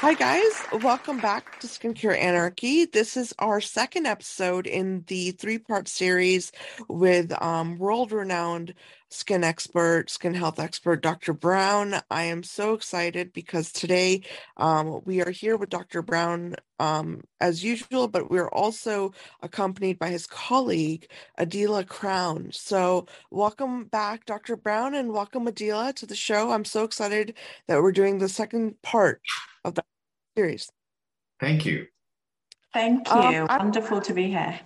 Hi, guys. Welcome back to Skincare Anarchy. This is our second episode in the three part series with um, world renowned skin expert, skin health expert, Dr. Brown. I am so excited because today um, we are here with Dr. Brown um, as usual, but we're also accompanied by his colleague, Adela Crown. So, welcome back, Dr. Brown, and welcome, Adela, to the show. I'm so excited that we're doing the second part of the series. Thank you. Thank um, you. Um, Wonderful to be here.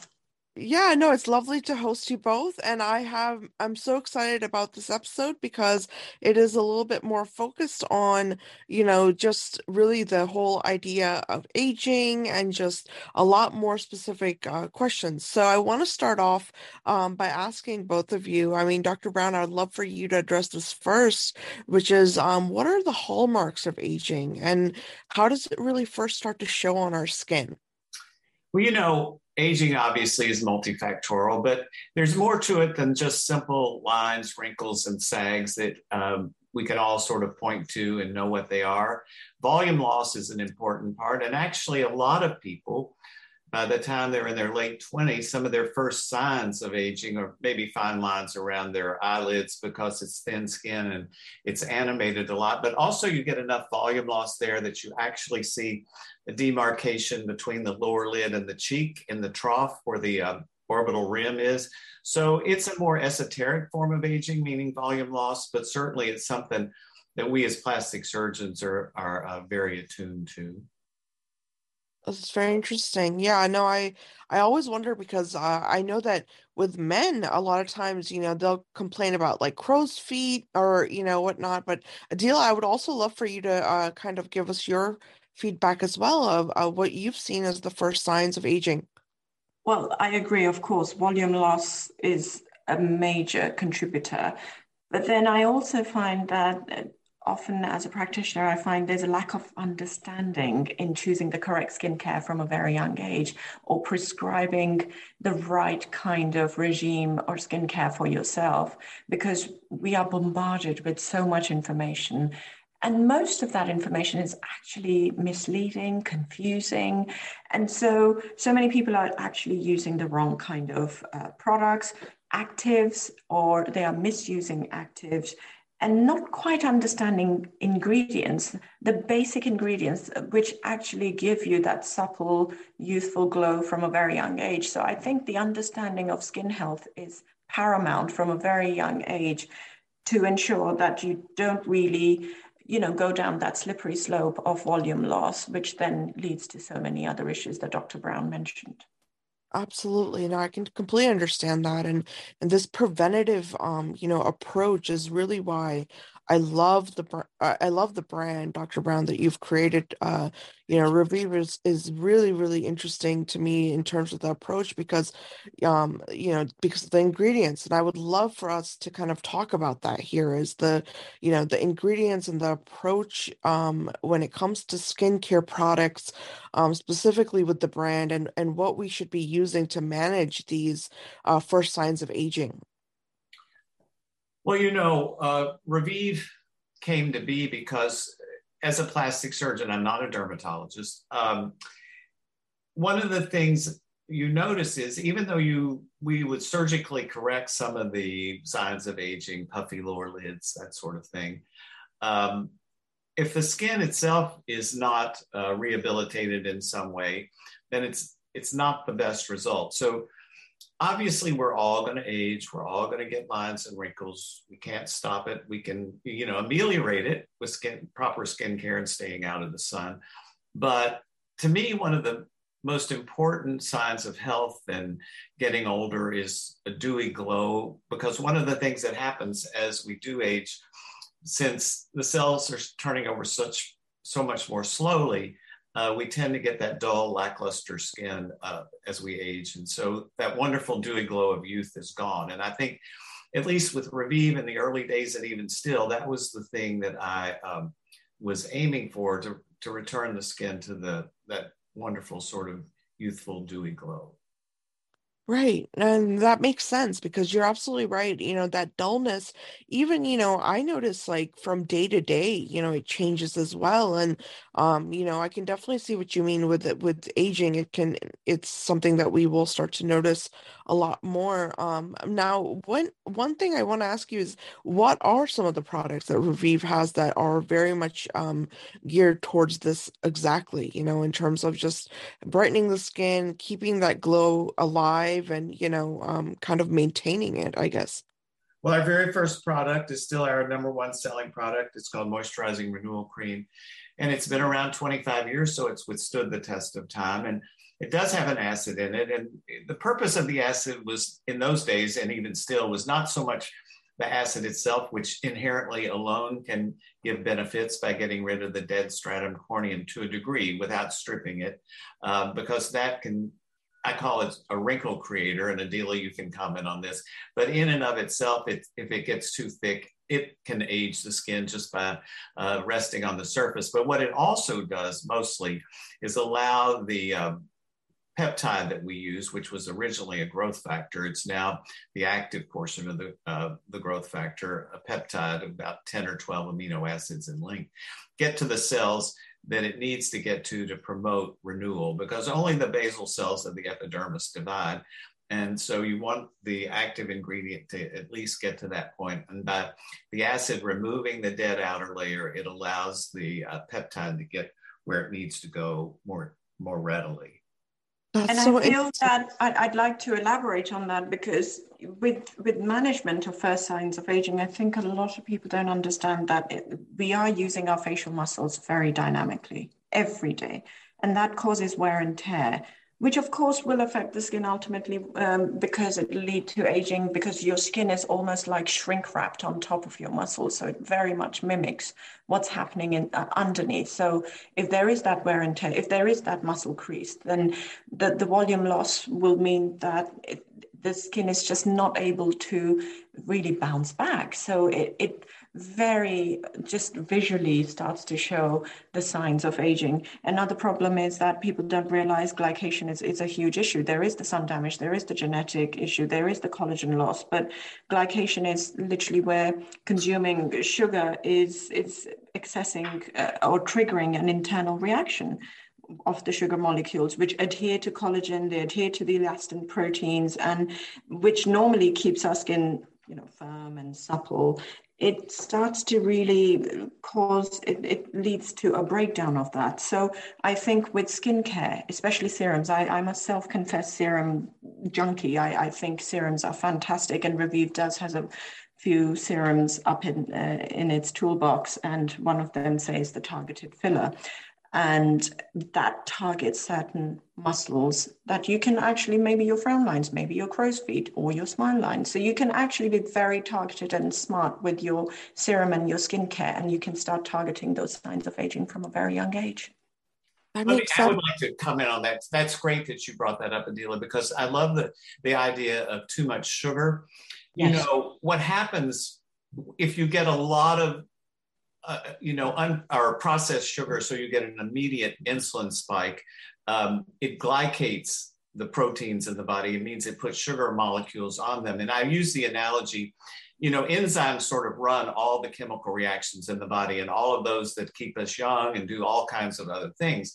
Yeah, no, it's lovely to host you both. And I have, I'm so excited about this episode because it is a little bit more focused on, you know, just really the whole idea of aging and just a lot more specific uh, questions. So I want to start off um, by asking both of you. I mean, Dr. Brown, I'd love for you to address this first, which is um, what are the hallmarks of aging and how does it really first start to show on our skin? Well, you know, aging obviously is multifactorial, but there's more to it than just simple lines, wrinkles, and sags that um, we can all sort of point to and know what they are. Volume loss is an important part. And actually, a lot of people by the time they're in their late 20s, some of their first signs of aging are maybe fine lines around their eyelids because it's thin skin and it's animated a lot. But also, you get enough volume loss there that you actually see a demarcation between the lower lid and the cheek in the trough where the uh, orbital rim is. So it's a more esoteric form of aging, meaning volume loss, but certainly it's something that we as plastic surgeons are, are uh, very attuned to. That's very interesting. Yeah, no, I I always wonder because uh, I know that with men, a lot of times, you know, they'll complain about like crow's feet or you know whatnot. But Adela, I would also love for you to uh, kind of give us your feedback as well of uh, what you've seen as the first signs of aging. Well, I agree. Of course, volume loss is a major contributor, but then I also find that uh, often as a practitioner, I find there's a lack of understanding in choosing the correct skincare from a very young age or prescribing the right kind of regime or skincare for yourself because we are bombarded with so much information. And most of that information is actually misleading, confusing. And so, so many people are actually using the wrong kind of uh, products, actives, or they are misusing actives and not quite understanding ingredients, the basic ingredients, which actually give you that supple, youthful glow from a very young age. So I think the understanding of skin health is paramount from a very young age to ensure that you don't really you know go down that slippery slope of volume loss which then leads to so many other issues that dr brown mentioned Absolutely. No, I can completely understand that. And and this preventative um, you know, approach is really why I love the I love the brand, Dr. Brown, that you've created. Uh, you know, Revive is, is really really interesting to me in terms of the approach because, um, you know, because of the ingredients, and I would love for us to kind of talk about that here. Is the, you know, the ingredients and the approach um, when it comes to skincare products, um, specifically with the brand and and what we should be using to manage these uh, first signs of aging. Well, you know, uh, Revive came to be because as a plastic surgeon, I'm not a dermatologist. Um, one of the things you notice is even though you we would surgically correct some of the signs of aging, puffy lower lids, that sort of thing. Um, if the skin itself is not uh, rehabilitated in some way, then it's it's not the best result. So obviously we're all going to age we're all going to get lines and wrinkles. We can't stop it. We can you know ameliorate it with skin proper skin care and staying out of the sun. But to me one of the most important signs of health and getting older is a dewy glow because one of the things that happens as we do age since the cells are turning over such so much more slowly uh, we tend to get that dull, lackluster skin uh, as we age. And so that wonderful dewy glow of youth is gone. And I think, at least with Revive in the early days and even still, that was the thing that I um, was aiming for to, to return the skin to the that wonderful sort of youthful, dewy glow. Right. And that makes sense because you're absolutely right. You know, that dullness, even, you know, I notice like from day to day, you know, it changes as well. And um, you know, I can definitely see what you mean with it with aging. It can it's something that we will start to notice a lot more. Um, now one one thing I want to ask you is what are some of the products that Revive has that are very much um geared towards this exactly, you know, in terms of just brightening the skin, keeping that glow alive and, you know, um, kind of maintaining it, I guess. Well, our very first product is still our number one selling product. It's called Moisturizing Renewal Cream. And it's been around 25 years, so it's withstood the test of time. And it does have an acid in it. And the purpose of the acid was in those days, and even still, was not so much the acid itself, which inherently alone can give benefits by getting rid of the dead stratum corneum to a degree without stripping it, uh, because that can, I call it a wrinkle creator, and Adela, you can comment on this. But in and of itself, it, if it gets too thick, it can age the skin just by uh, resting on the surface. But what it also does mostly is allow the um, peptide that we use, which was originally a growth factor, it's now the active portion of the, uh, the growth factor, a peptide of about 10 or 12 amino acids in length, get to the cells that it needs to get to to promote renewal because only the basal cells of the epidermis divide. And so you want the active ingredient to at least get to that point. And by the acid removing the dead outer layer, it allows the uh, peptide to get where it needs to go more, more readily. That's and so I feel that I'd, I'd, like to elaborate on that because with with management of first signs of aging, I think a lot of people don't understand that it, we are using our facial muscles very dynamically every day, and that causes wear and tear which of course will affect the skin ultimately um, because it lead to aging because your skin is almost like shrink wrapped on top of your muscles so it very much mimics what's happening in uh, underneath. So if there is that wear and tear if there is that muscle crease then the, the volume loss will mean that it, the skin is just not able to really bounce back. So it, it very just visually starts to show the signs of aging. Another problem is that people don't realize glycation is, is a huge issue. There is the sun damage, there is the genetic issue, there is the collagen loss, but glycation is literally where consuming sugar is, is accessing uh, or triggering an internal reaction of the sugar molecules, which adhere to collagen, they adhere to the elastin proteins, and which normally keeps our skin you know firm and supple it starts to really cause it, it leads to a breakdown of that. So i think with skincare especially serums i, I myself confess serum junkie. I, I think serums are fantastic and revive does has a few serums up in uh, in its toolbox and one of them says the targeted filler and that targets certain muscles that you can actually maybe your frown lines maybe your crow's feet or your smile lines so you can actually be very targeted and smart with your serum and your skincare and you can start targeting those signs of aging from a very young age I, mean, I would like to comment on that. That's great that you brought that up, Adela, because I love the, the idea of too much sugar. Yes. You know, what happens if you get a lot of uh, you know, un, or processed sugar, so you get an immediate insulin spike. Um, it glycates the proteins in the body. It means it puts sugar molecules on them. And I use the analogy, you know, enzymes sort of run all the chemical reactions in the body and all of those that keep us young and do all kinds of other things.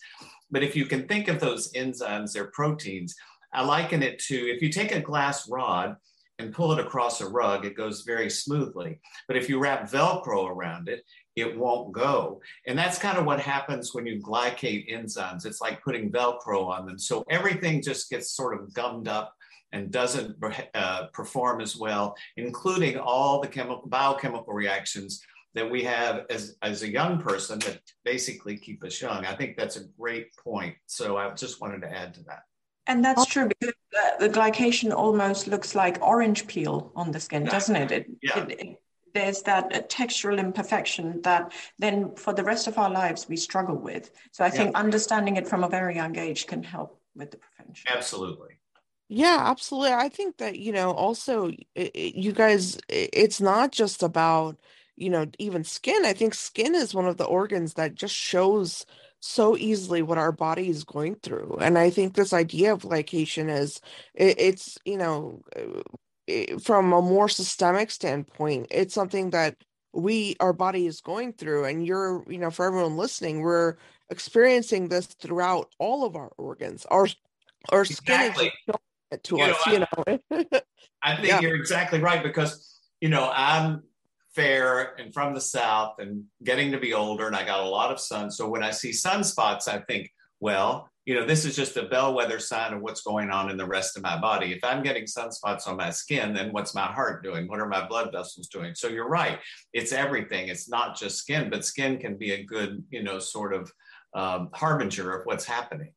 But if you can think of those enzymes, they're proteins. I liken it to if you take a glass rod and pull it across a rug, it goes very smoothly. But if you wrap Velcro around it, it won't go. And that's kind of what happens when you glycate enzymes. It's like putting Velcro on them. So everything just gets sort of gummed up and doesn't uh, perform as well, including all the chemical biochemical reactions that we have as, as a young person that basically keep us young. I think that's a great point. So I just wanted to add to that. And that's true because the, the glycation almost looks like orange peel on the skin, doesn't it? it, yeah. It, it, there's that textural imperfection that then for the rest of our lives we struggle with. So I think understanding it from a very young age can help with the prevention. Absolutely. Yeah, absolutely. I think that, you know, also it, it, you guys, it, it's not just about, you know, even skin. I think skin is one of the organs that just shows so easily what our body is going through. And I think this idea of glycation is it, it's, you know, it, from a more systemic standpoint, it's something that we our body is going through and you're you know for everyone listening we're experiencing this throughout all of our organs our our skin exactly. is to you us know, you know i think yeah. you're exactly right because you know i'm fair and from the south and getting to be older and i got a lot of sun so when i see sunspots i think well you know, this is just a bellwether sign of what's going on in the rest of my body. If I'm getting sunspots on my skin, then what's my heart doing? What are my blood vessels doing? So you're right. It's everything. It's not just skin, but skin can be a good, you know, sort of um, harbinger of what's happening.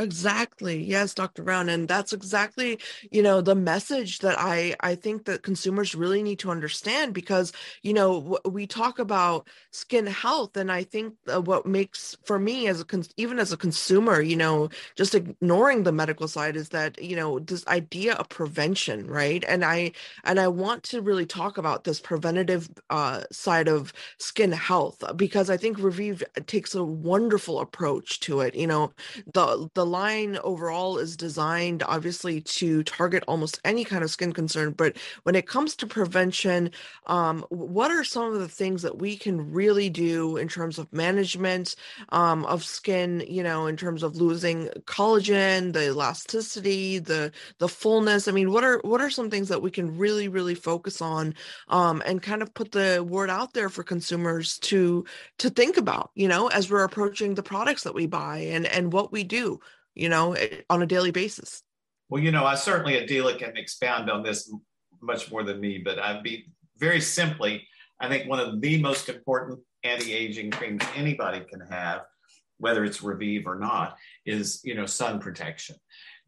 Exactly. Yes, Dr. Brown. And that's exactly, you know, the message that I I think that consumers really need to understand because, you know, we talk about skin health and I think what makes for me as a even as a consumer, you know, just ignoring the medical side is that, you know, this idea of prevention, right? And I and I want to really talk about this preventative uh side of skin health because I think Revive takes a wonderful approach to it. You know, the the line overall is designed obviously to target almost any kind of skin concern but when it comes to prevention um, what are some of the things that we can really do in terms of management um, of skin you know in terms of losing collagen the elasticity the the fullness? I mean what are what are some things that we can really really focus on um, and kind of put the word out there for consumers to to think about you know as we're approaching the products that we buy and and what we do you know, eh, on a daily basis. Well, you know, I certainly Adela can expound on this much more than me, but I'd be very simply, I think one of the most important anti-aging creams anybody can have, whether it's Revive or not, is you know sun protection,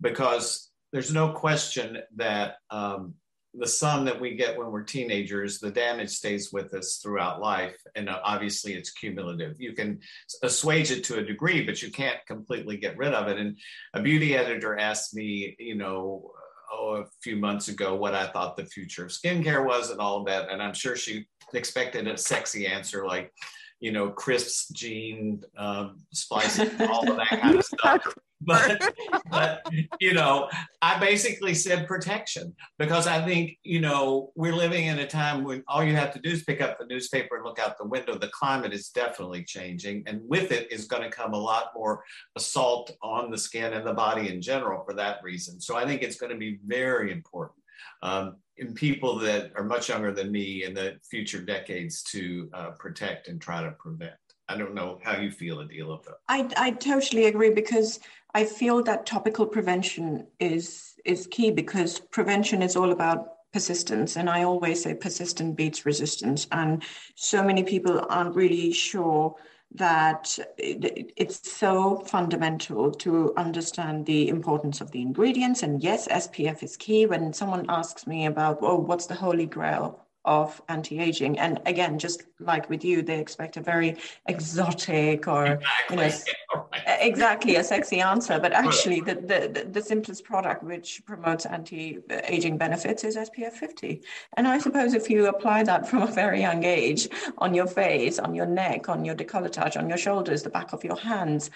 because there's no question that um, the sun that we get when we're teenagers, the damage stays with us throughout life. And uh, obviously, it's cumulative. You can assuage it to a degree, but you can't completely get rid of it. And a beauty editor asked me, you know, oh, a few months ago, what I thought the future of skincare was and all of that. And I'm sure she expected a sexy answer like, you know, CRISPR, gene, um, splicing, all of that kind of stuff but but you know i basically said protection because i think you know we're living in a time when all you have to do is pick up the newspaper and look out the window the climate is definitely changing and with it is going to come a lot more assault on the skin and the body in general for that reason so i think it's going to be very important um, in people that are much younger than me in the future decades to uh, protect and try to prevent I don't know how you feel, Adela. I, I totally agree because I feel that topical prevention is is key because prevention is all about persistence and i always say persistent beats resistance. And so many people aren't really sure that it's so fundamental to understand the importance of the ingredients. And yes spf is key. When someone asks me about oh what's the holy grail of anti-aging. And again just like with you they expect a very exotic or exactly. you know exactly a sexy answer. But actually the, the the simplest product which promotes anti-aging benefits is spf 50 and i suppose if you apply that from a very young age on your face on your neck on your decolletage on your shoulders the back of your hands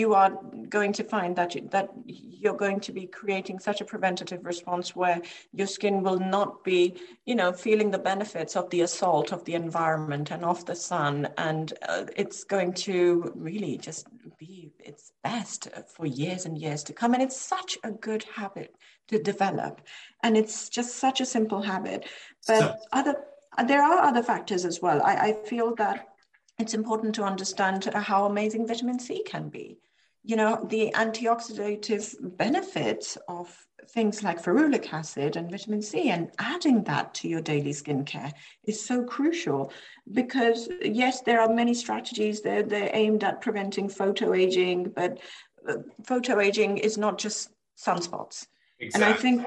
you are going to find that you, that you're going to be creating such a preventative response where your skin will not be you know feeling the benefits of the assault of the environment and of the sun. And uh, it's going to really just be its best for years and years to come. And it's such a good habit to develop. And it's just such a simple habit. But so, other there are other factors as well. I, I feel that it's important to understand how amazing vitamin C can be. You know, the antioxidative benefits of things like ferulic acid and vitamin C and adding that to your daily skincare is so crucial because yes, there are many strategies they're, they're aimed at preventing photoaging, but uh, photoaging is not just sunspots. Exactly. And I think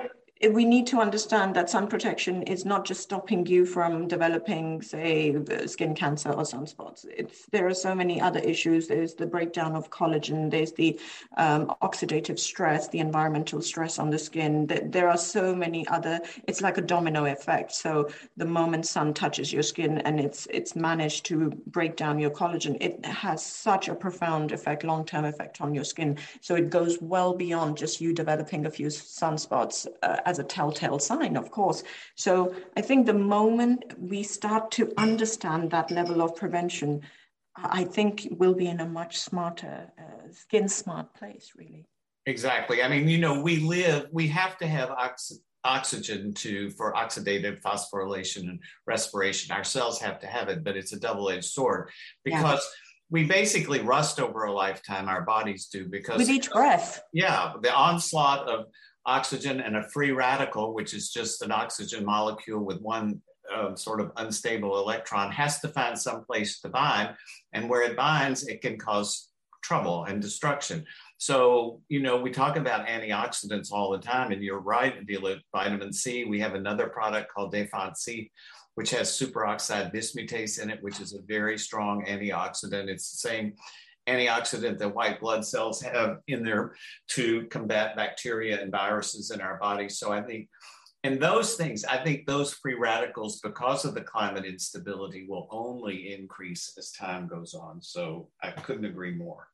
we need to understand that sun protection is not just stopping you from developing, say, skin cancer or sunspots. It's, there are so many other issues. There's the breakdown of collagen, there's the um, oxidative stress, the environmental stress on the skin. There are so many other, it's like a domino effect. So the moment sun touches your skin and it's, it's managed to break down your collagen, it has such a profound effect, long-term effect on your skin. So it goes well beyond just you developing a few sunspots. Uh, as a telltale sign, of course. So I think the moment we start to understand that level of prevention, I think we'll be in a much smarter, uh, skin smart place, really. Exactly. I mean, you know, we live, we have to have ox- oxygen to for oxidative phosphorylation and respiration. Our cells have to have it, but it's a double-edged sword because yeah we basically rust over a lifetime our bodies do because with each breath yeah the onslaught of oxygen and a free radical, which is just an oxygen molecule with one uh, sort of unstable electron, has to find some place to bind. And where it binds, it can cause trouble and destruction. So, you know, we talk about antioxidants all the time, and you're right, vitamin C. We have another product called Defense C, which has superoxide dismutase in it, which is a very strong antioxidant. It's the same antioxidant that white blood cells have in there to combat bacteria and viruses in our body. So I think, and those things, I think those free radicals, because of the climate instability, will only increase as time goes on. So I couldn't agree more.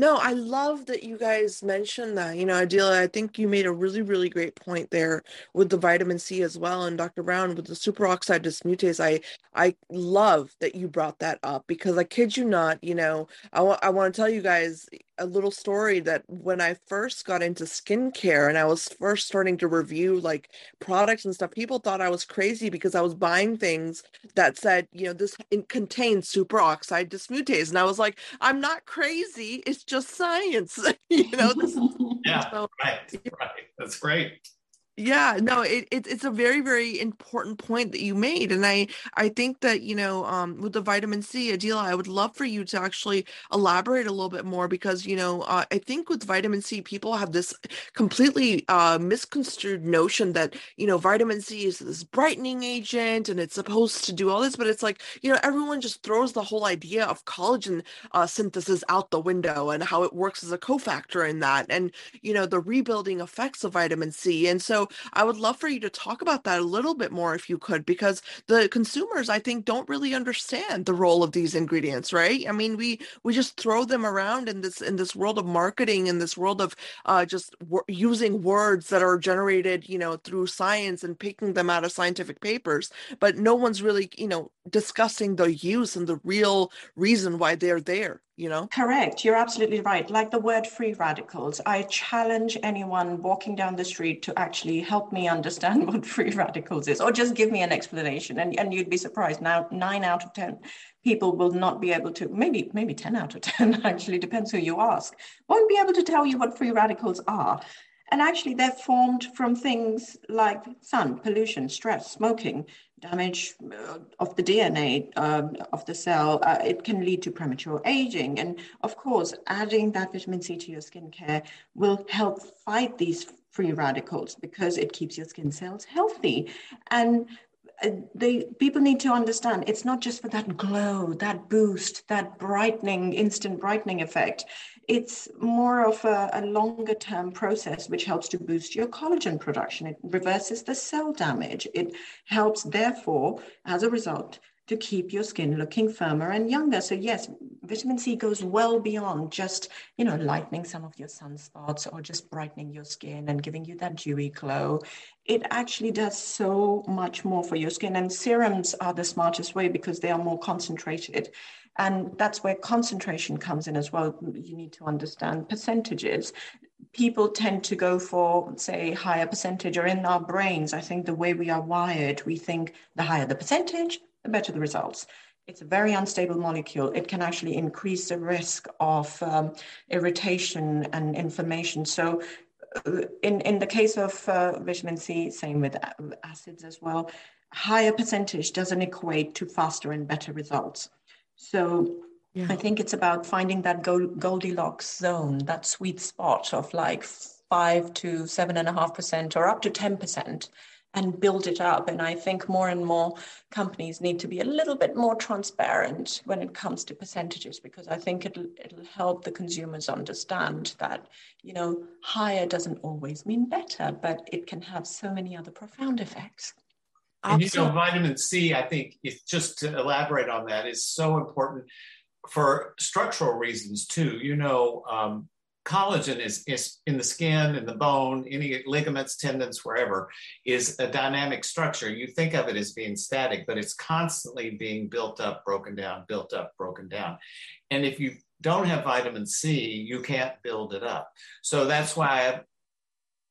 No, I love that you guys mentioned that. You know, Adela, I think you made a really, really great point there with the vitamin C as well. And Dr. Brown with the superoxide dismutase. I I love that you brought that up because I kid you not, you know, I, wa- I want to tell you guys a little story that when I first got into skincare and I was first starting to review like products and stuff, people thought I was crazy because I was buying things that said, you know, this contains superoxide dismutase. And I was like, I'm not crazy. It's just science. you know, this yeah, so, right, right. That's great yeah no it, it, it's a very very important point that you made and i i think that you know um with the vitamin c adela i would love for you to actually elaborate a little bit more because you know uh, i think with vitamin c people have this completely uh misconstrued notion that you know vitamin c is this brightening agent and it's supposed to do all this but it's like you know everyone just throws the whole idea of collagen uh, synthesis out the window and how it works as a cofactor in that and you know the rebuilding effects of vitamin c and so I would love for you to talk about that a little bit more if you could, because the consumers, I think, don't really understand the role of these ingredients, right? I mean, we we just throw them around in this in this world of marketing, in this world of uh, just w- using words that are generated, you know, through science and picking them out of scientific papers, but no one's really, you know, discussing the use and the real reason why they're there you know? Correct. You're absolutely right. Like the word free radicals i challenge anyone walking down the street to actually help me understand what free radicals is or just give me an explanation and, and you'd be surprised. Now nine out of ten people will not be able to maybe maybe 10 out of 10 actually depends who you ask won't be able to tell you what free radicals are and actually, they're formed from things like sun, pollution, stress, smoking, damage uh, of the DNA um, of the cell. Uh, it can lead to premature aging. And of course, adding that vitamin C to your skincare will help fight these free radicals because it keeps your skin cells healthy. And uh, the people need to understand it's not just for that glow, that boost, that brightening, instant brightening effect it's more of a, a, longer term process which helps to boost your collagen production. It reverses the cell damage. It helps, therefore, as a result, to keep your skin looking firmer and younger. So yes, vitamin C goes well beyond just, you know, lightening some of your sunspots or just brightening your skin and giving you that dewy glow. It actually does so much more for your skin. And serums are the smartest way because they are more concentrated. And that's where concentration comes in as well. You need to understand percentages. People tend to go for, say, higher percentage, or in our brains, I think the way we are wired, we think the higher the percentage, the better the results. It's a very unstable molecule. It can actually increase the risk of um, irritation and inflammation. So, uh, in, in the case of uh, vitamin C, same with acids as well, higher percentage doesn't equate to faster and better results. So yeah. I think it's about finding that Goldilocks zone, that sweet spot of like five to seven and a half percent or up to 10% and build it up. And I think more and more companies need to be a little bit more transparent when it comes to percentages, because I think it'll it'll help the consumers understand that you know higher doesn't always mean better, but it can have so many other profound effects. And you know, vitamin C, I think, if just to elaborate on that, is so important for structural reasons too. You know, um, collagen is, is in the skin, in the bone, any ligaments, tendons, wherever, is a dynamic structure. You think of it as being static, but it's constantly being built up, broken down, built up, broken down. And if you don't have vitamin C, you can't build it up. So that's why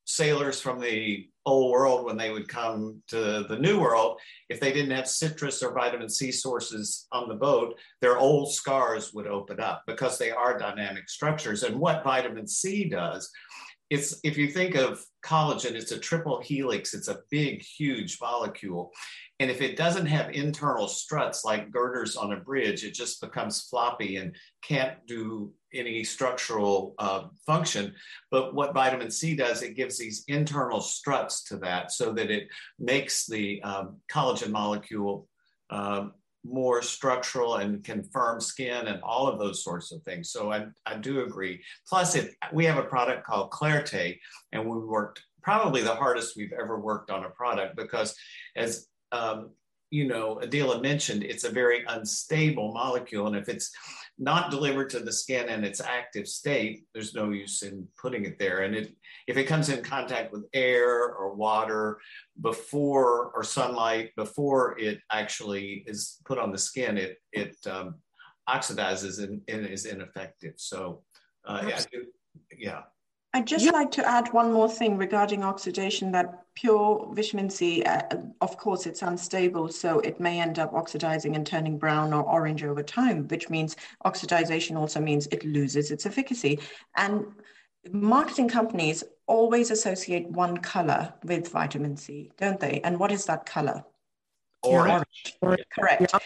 sailors from the old world, when they would come to the new world, if they didn't have citrus or vitamin C sources on the boat, their old scars would open up because they are dynamic structures. And what vitamin C does, it's if you think of collagen, it's a triple helix, it's a big, huge molecule. And if it doesn't have internal struts like girders on a bridge, it just becomes floppy and can't do any structural uh, function. But what vitamin C does, it gives these internal struts to that so that it makes the um, collagen molecule uh, more structural and can firm skin and all of those sorts of things. So I, I do agree. Plus, if we have a product called Clarté, and we worked probably the hardest we've ever worked on a product because as um, you know, Adela mentioned, it's a very unstable molecule. And if it's not delivered to the skin in its active state, there's no use in putting it there. And it, if it comes in contact with air or water before or sunlight before it actually is put on the skin, it it um, oxidizes and, and, is ineffective. So uh, yeah, yeah. I'd just yep. like to add one more thing regarding oxidation that pure vitamin C, uh, of course, it's unstable, so it may end up oxidizing and turning brown or orange over time, which means oxidization also means it loses its efficacy. And marketing companies always associate one color with vitamin C, don't they? And what is that color? Orange. orange. Correct. Yeah.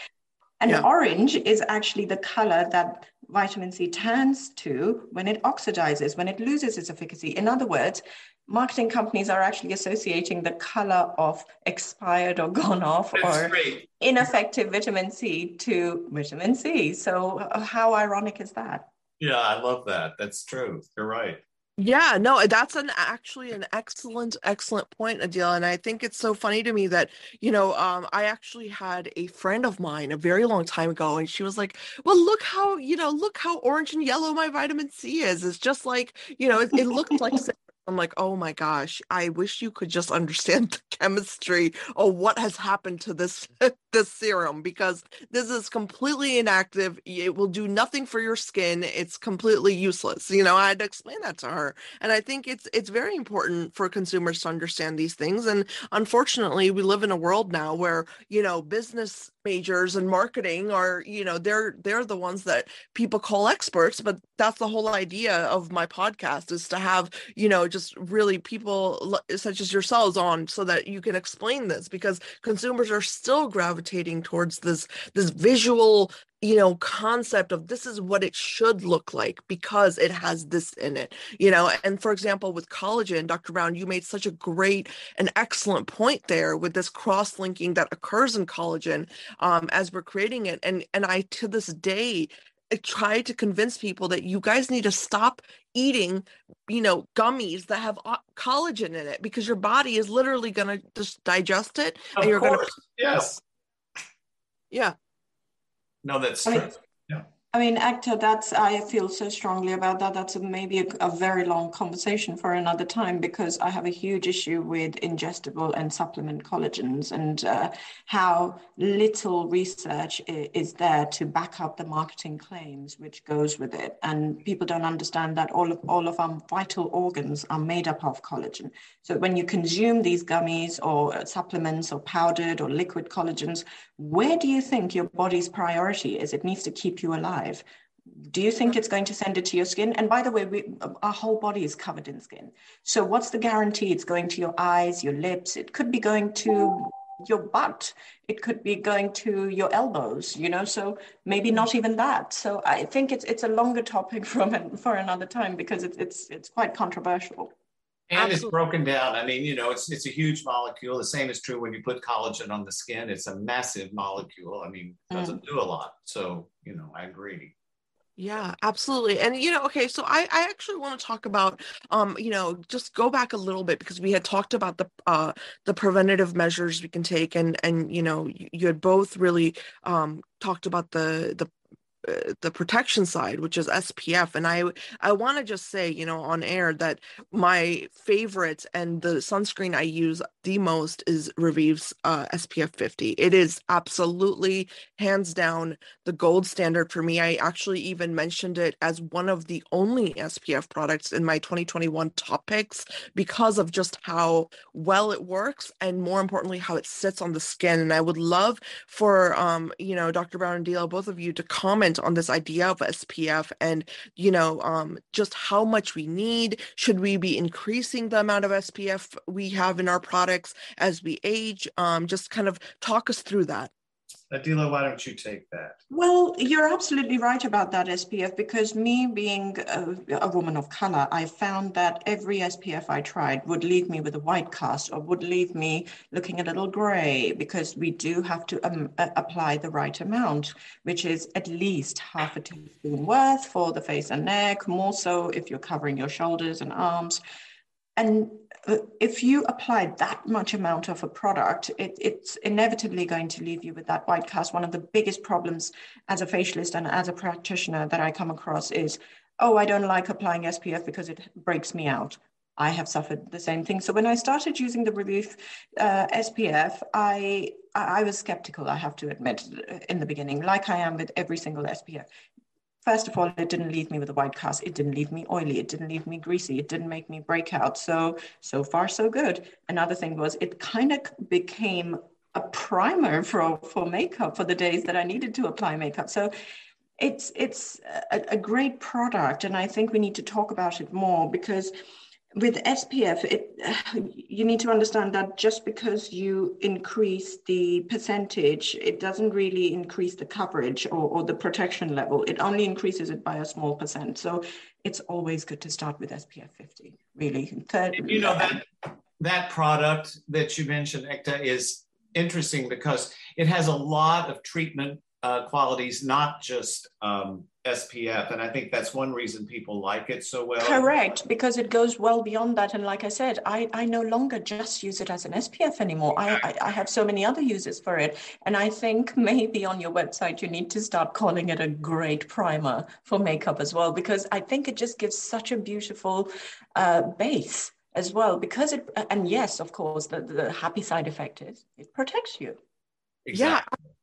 And yeah. orange is actually the color that vitamin C turns to when it oxidizes, when it loses its efficacy. In other words, marketing companies are actually associating the color of expired or gone off That's or great. ineffective vitamin C to vitamin C. So, uh, how ironic is that? Yeah, I love that. That's true. You're right. Yeah, no, that's an actually an excellent, excellent point, Adela. And I think it's so funny to me that, you know, um, I actually had a friend of mine a very long time ago, and she was like, Well, look how, you know, look how orange and yellow my vitamin C is. It's just like, you know, it, it looked like I'm like, oh my gosh, I wish you could just understand the chemistry of what has happened to this this serum because this is completely inactive. It will do nothing for your skin. It's completely useless. You know, I had to explain that to her. And I think it's it's very important for consumers to understand these things. And unfortunately, we live in a world now where, you know, business majors and marketing are you know they're they're the ones that people call experts but that's the whole idea of my podcast is to have you know just really people such as yourselves on so that you can explain this because consumers are still gravitating towards this this visual you know concept of this is what it should look like because it has this in it you know and for example with collagen dr brown you made such a great and excellent point there with this cross linking that occurs in collagen um, as we're creating it and and i to this day I try to convince people that you guys need to stop eating, you know, gummies that have uh, collagen in it because your body is literally going to just digest it of and you're going to yes. Yeah. No, that's true. I mean, Ekta, that's, I feel so strongly about that. That's a, maybe a, a, very long conversation for another time because I have a huge issue with ingestible and supplement collagens and uh, how little research is there to back up the marketing claims which goes with it. And people don't understand that all of, all of our vital organs are made up of collagen. So when you consume these gummies or supplements or powdered or liquid collagens, where do you think your body's priority is? It needs to keep you alive. Do you think it's going to send it to your skin? And by the way, we, our whole body is covered in skin. So what's the guarantee? It's going to your eyes, your lips. It could be going to your butt. It could be going to your elbows. You know, so maybe not even that. So I think it's it's a longer topic from for another time because it's it's it's quite controversial. And Absolutely. it's broken down. I mean, you know, it's it's a huge molecule. The same is true when you put collagen on the skin. It's a massive molecule. I mean, doesn't mm. do a lot. So, you know, I agree. Yeah, absolutely. And you know, okay, so I I actually want to talk about um, you know, just go back a little bit because we had talked about the uh the preventative measures we can take and and you know, you, you had both really um talked about the the the protection side, which is SPF. And I I want to just say, you know, on air that my favorite and the sunscreen I use the most is revive's uh, SPF 50. It is absolutely hands down the gold standard for me. I actually even mentioned it as one of the only SPF products in my 2021 top picks because of just how well it works and more importantly how it sits on the skin. And I would love for um, you know, Dr. Brown and Dila, both of you to comment on this idea of SPF and, you know, um, just how much we need. Should we be increasing the amount of SPF we have in our products as we age? Um, just kind of talk us through that. Adela, why don't you take that? Well, you're absolutely right about that SPF because me being a, a, woman of color, I found that every SPF I tried would leave me with a white cast or would leave me looking a little gray because we do have to um, apply the right amount, which is at least half a teaspoon worth for the face and neck, more so if you're covering your shoulders and arms. And if you apply that much amount of a product, it, it's inevitably going to leave you with that white cast. One of the biggest problems as a facialist and as a practitioner that I come across is, oh, I don't like applying SPF because it breaks me out. I have suffered the same thing. So when I started using the Revive uh, SPF, I I was skeptical. I have to admit in the beginning, like I am with every single SPF. First of all, it didn't leave me with a white cast. It didn't leave me oily. It didn't leave me greasy. It didn't make me break out. So, so far, so good. Another thing was it kind of became a primer for, for makeup for the days that I needed to apply makeup. So it's, it's a, a great product. And I think we need to talk about it more because with SPF, it, you need to understand that just because you increase the percentage, it doesn't really increase the coverage or, or the protection level. It only increases it by a small percent. So it's always good to start with SPF 50, really. Third, you know, that, that product that you mentioned, Ekta, is interesting because it has a lot of treatment uh, qualities, not just um, SPF. And I think that's one reason people like it so well. Correct, because it goes well beyond that. And like I said, I, I no longer just use it as an SPF anymore. I, I, I have so many other uses for it. And I think maybe on your website, you need to start calling it a great primer for makeup as well, because I think it just gives such a beautiful uh, base as well. Because it, and yes, of course, the, the happy side effect is it protects you. Exactly. Yeah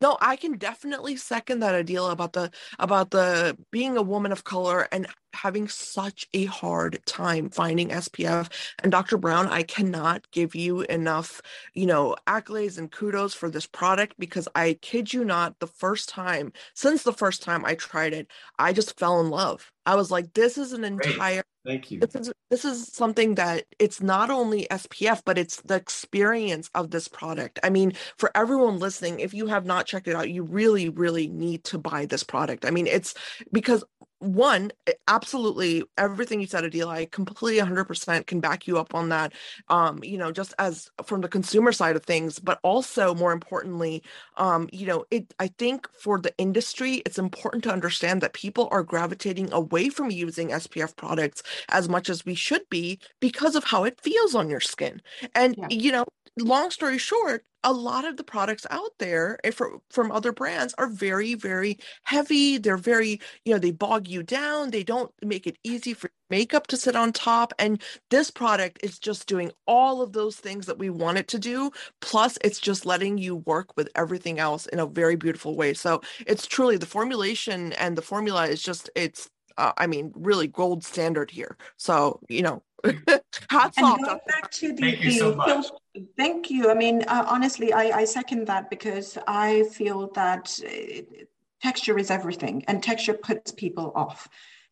no, I can definitely second that idea about the about the being a woman of color and having such a hard time finding SPF. And Dr. Brown, I cannot give you enough, you know, accolades and kudos for this product because I kid you not, the first time, since the first time I tried it, I just fell in love. I was like, this is an entire Thank you. This is this is something that it's not only SPF, but it's the experience of this product. I mean, for everyone listening, if you have not checked it out, you really, really need to buy this product. I mean, it's because one absolutely everything you said adil i completely 100% can back you up on that um you know just as from the consumer side of things but also more importantly um you know it i think for the industry it's important to understand that people are gravitating away from using spf products as much as we should be because of how it feels on your skin and yeah. you know long story short a lot of the products out there eh, from from other brands are very very heavy. They're very you know they bog you down. They don't make it easy for makeup to sit on top. And this product is just doing all of those things that we want it to do. Plus it's just letting you work with everything else in a very beautiful way. So it's truly the formulation and the formula is just it's uh, I mean, really gold standard here. So, you know, hats and off. Going back to the, thank you so much. Thank you. I mean, uh, honestly, I, I second that because I feel that uh, texture is everything and texture puts people off.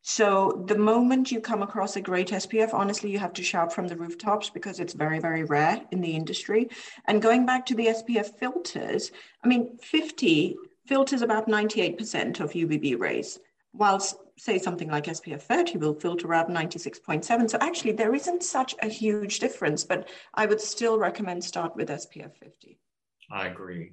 So the moment you come across a great SPF, honestly, you have to shout from the rooftops because it's very, very rare in the industry. And going back to the SPF filters, I mean, 50 filters about 98% of UVB rays whilst say something like SPF 30 will filter out 96.7. So actually there isn't such a huge difference, but I would still recommend start with SPF 50. I agree.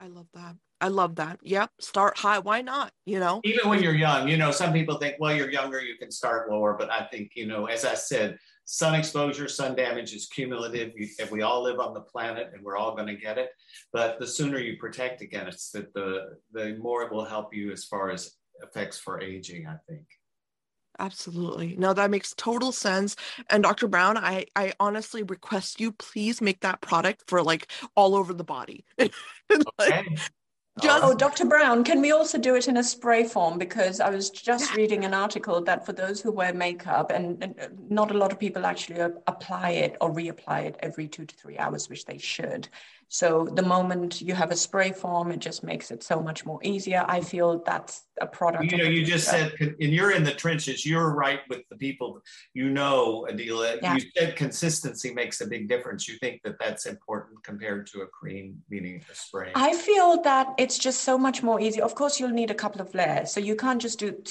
I love that. I love that. Yep. Start high. Why not? You know, even when you're young, you know, some people think, well, you're younger, you can start lower. But I think, you know, as I said, sun exposure, sun damage is cumulative. We, if we all live on the planet and we're all going to get it, but the sooner you protect against it, the the more it will help you as far as effects for aging. I think. Absolutely. No, that makes total sense. And Dr. Brown, I, I honestly request you please make that product for like all over the body. like, okay. Just, oh, Dr. Brown, can we also do it in a spray form? Because I was just yeah. reading an article that for those who wear makeup, and, and, uh, not a lot of people actually apply it or reapply it every two to three hours, which they should. So the moment you have a spray form, it just makes it so much more easier. I feel that's a product. You know, you just said, and you're in the trenches. You're right with the people. You know, Adela. Yeah. You said consistency makes a big difference. You think that that's important compared to a cream, meaning a spray. I feel that it's just so much more easy. Of course, you'll need a couple of layers, so you can't just do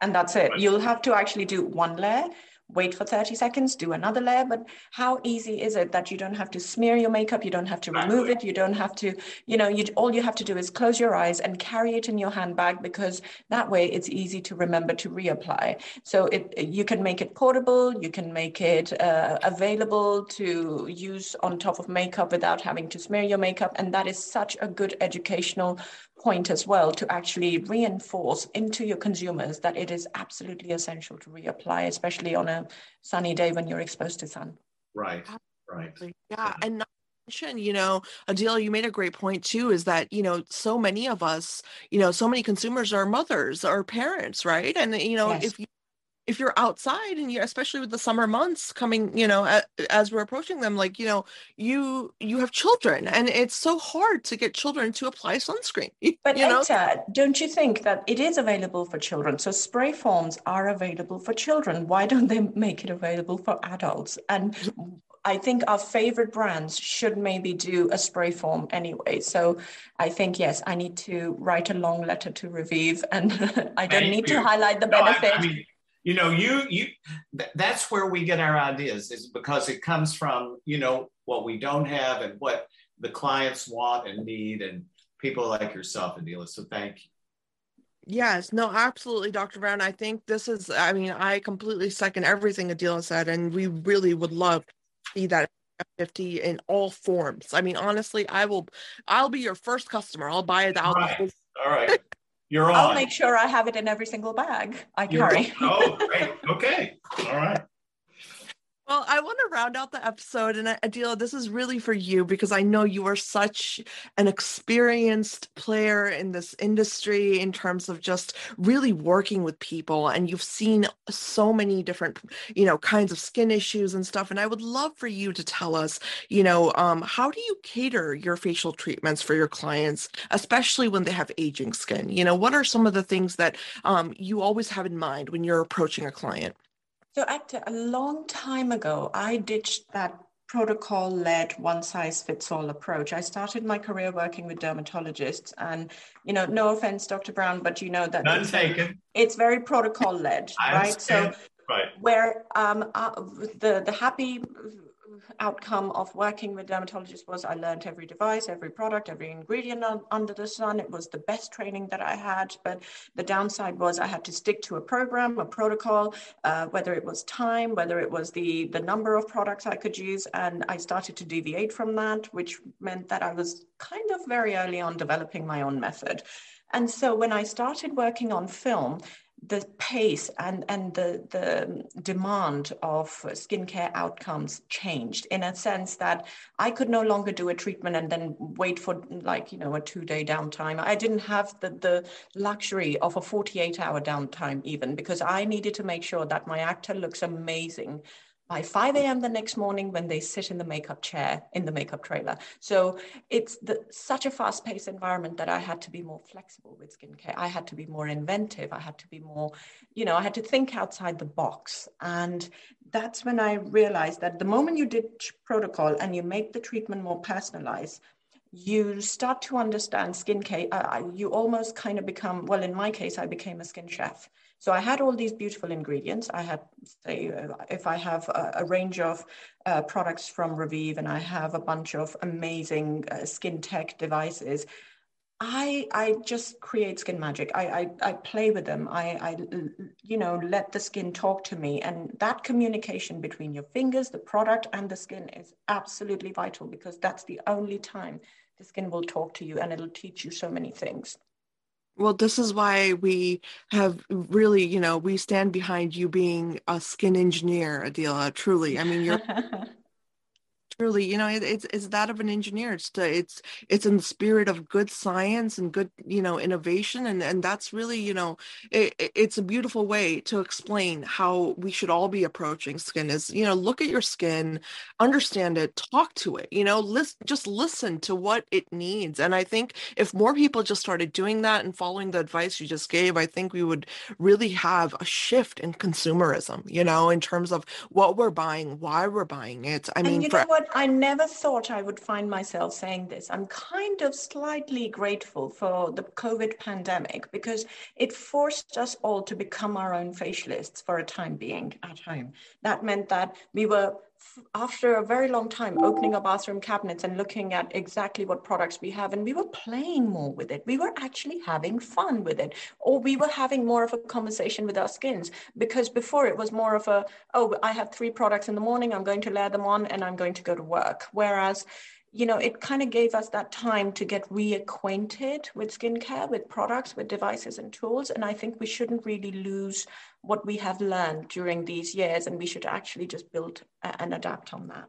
and that's it. You'll have to actually do one layer wait for 30 seconds, do another layer. But how easy is it that you don't have to smear your makeup, you don't have to remove it, you don't have to, you know, you all you have to do is close your eyes and carry it in your handbag because that way it's easy to remember to reapply. So it you can make it portable, you can make it uh, available to use on top of makeup without having to smear your makeup, and that is such a good educational point as well to actually reinforce into your consumers that it is absolutely essential to reapply, especially on a sunny day when you're exposed to sun. Right, right. Yeah, yeah. and not mention, you know, Adela, you made a great point too, is that, you know, so many of us, you know, so many consumers are mothers or parents, right? And, you know, yes. if you if you're outside and you especially with the summer months coming you know as we're approaching them like you know you you have children and it's so hard to get children to apply sunscreen but you know? Ekta, don't you think that it is available for children so spray forms are available for children why don't they make it available for adults and I think our favorite brands should maybe do a spray form anyway. So I think, yes, I need to write a long letter to Revive and I don't Thank need you. to highlight the benefit. No, I, I mean, you know you you that's where we get our ideas is because it comes from you know what we don't have and what the clients want and need and people like yourself and Adela so thank you Yes, no, absolutely, Dr. Brown. I think this is, I mean, I completely second everything Adela said, and we really would love to see that 50 in all forms. I mean, honestly, I will, I'll be your first customer. I'll buy it out. All right. All right. You're on. I'll make sure I have it in every single bag I carry. oh, great. Okay. All right. Well, I want to round out the episode, and Adela, this is really for you because I know you are such an experienced player in this industry in terms of just really working with people, and you've seen so many different, you know, kinds of skin issues and stuff. And I would love for you to tell us, you know, um, how do you cater your facial treatments for your clients, especially when they have aging skin? You know, what are some of the things that um, you always have in mind when you're approaching a client? So, Ekta, a long time ago, I ditched that protocol led one size fits all approach. I started my career working with dermatologists and you know no offense Dr. Brown but you know that None it's, taken. it's very protocol led right so right. where um uh, the the happy outcome of working with dermatologists was I learned every device, every product, every ingredient under the sun. It was the best training that I had. But the downside was I had to stick to a program, a protocol, uh, whether it was time, whether it was the, the number of products I could use. And I started to deviate from that, which meant that I was kind of very early on developing my own method. And so when I started working on film, the pace and, and the, the demand of skincare outcomes changed in a sense that I could no longer do a treatment and then wait for like, you know, a two day downtime. I didn't have the, the luxury of a 48 hour downtime even because I needed to make sure that my actor looks amazing by 5 a.m. the next morning when they sit in the makeup chair in the makeup trailer. So it's the, such a fast paced environment that I had to be more flexible with skincare. I had to be more inventive. I had to be more, you know, I had to think outside the box. And that's when I realized that the moment you did protocol and you make the treatment more personalized, you start to understand skincare. Uh, you almost kind of become, well, in my case, I became a skin chef So I had all these beautiful ingredients. I had, say, if I have a, a range of uh, products from Revive and I have a bunch of amazing uh, skin tech devices, I I just create skin magic. I I, I play with them. I, I you know let the skin talk to me, and that communication between your fingers, the product, and the skin is absolutely vital because that's the only time the skin will talk to you, and it'll teach you so many things. Well, this is why we have really, you know, we stand behind you being a skin engineer, Adela. Truly, I mean, you're truly you know it, it's it's that of an engineer. It's to, it's it's in the spirit of good science and good you know innovation and and that's really you know it, it's a beautiful way to explain how we should all be approaching skin is you know look at your skin understand it talk to it you know list just listen to what it needs. And i think if more people just started doing that and following the advice you just gave i think we would really have a shift in consumerism you know in terms of what we're buying why we're buying it. I and mean you know what I never thought I would find myself saying this. I'm kind of slightly grateful for the COVID pandemic because it forced us all to become our own facialists for a time being at home. That meant that we were after a very long time opening our bathroom cabinets and looking at exactly what products we have and we were playing more with it. We were actually having fun with it or we were having more of a conversation with our skins because before it was more of a oh i have three products in the morning i'm going to layer them on and i'm going to go to work. Whereas you know, it kind of gave us that time to get reacquainted with skincare, with products, with devices and tools. And I think we shouldn't really lose what we have learned during these years, and we should actually just build and adapt on that.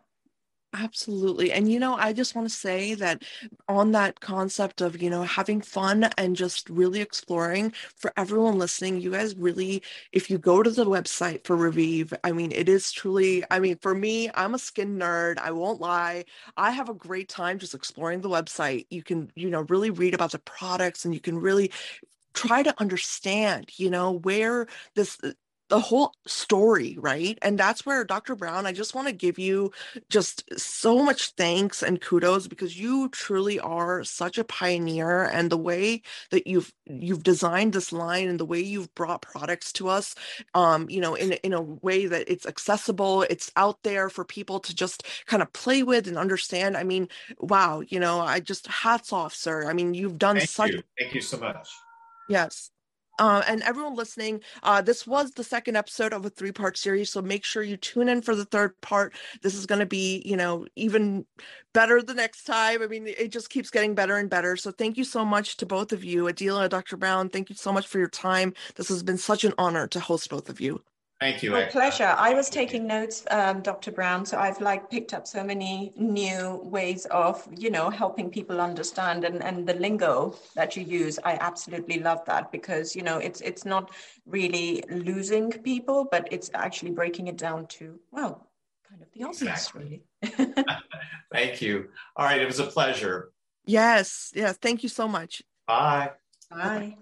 Absolutely. And, you know, I just want to say that on that concept of, you know, having fun and just really exploring for everyone listening, you guys really, if you go to the website for Revive, I mean, it is truly, I mean, for me, I'm a skin nerd. I won't lie. I have a great time just exploring the website. You can, you know, really read about the products and you can really try to understand you know where this the whole story, right? And that's where Dr. Brown, I just want to give you just so much thanks and kudos because you truly are such a pioneer and the way that you've you've designed this line and the way you've brought products to us um you know in in a way that it's accessible, it's out there for people to just kind of play with and understand. I mean, wow, you know, I just hats off, sir. I mean, you've done Thank such you. Thank you so much. Yes. Uh, and everyone listening, uh, this was the second episode of a three part series. So make sure you tune in for the third part. This is going to be, you know, even better the next time. I mean, it just keeps getting better and better. So thank you so much to both of you, Adela, Dr. Brown. Thank you so much for your time. This has been such an honor to host both of you. Thank you. My pleasure. I was taking notes, um, Dr. Brown. So I've like picked up so many new ways of, you know, helping people understand and, and the lingo that you use. I absolutely love that because, you know, it's it's not really losing people, but it's actually breaking it down to, well, kind of the obvious, exactly. really. Thank you. All right. It was a pleasure. Yes. Yes. Thank you so much. Bye. Bye.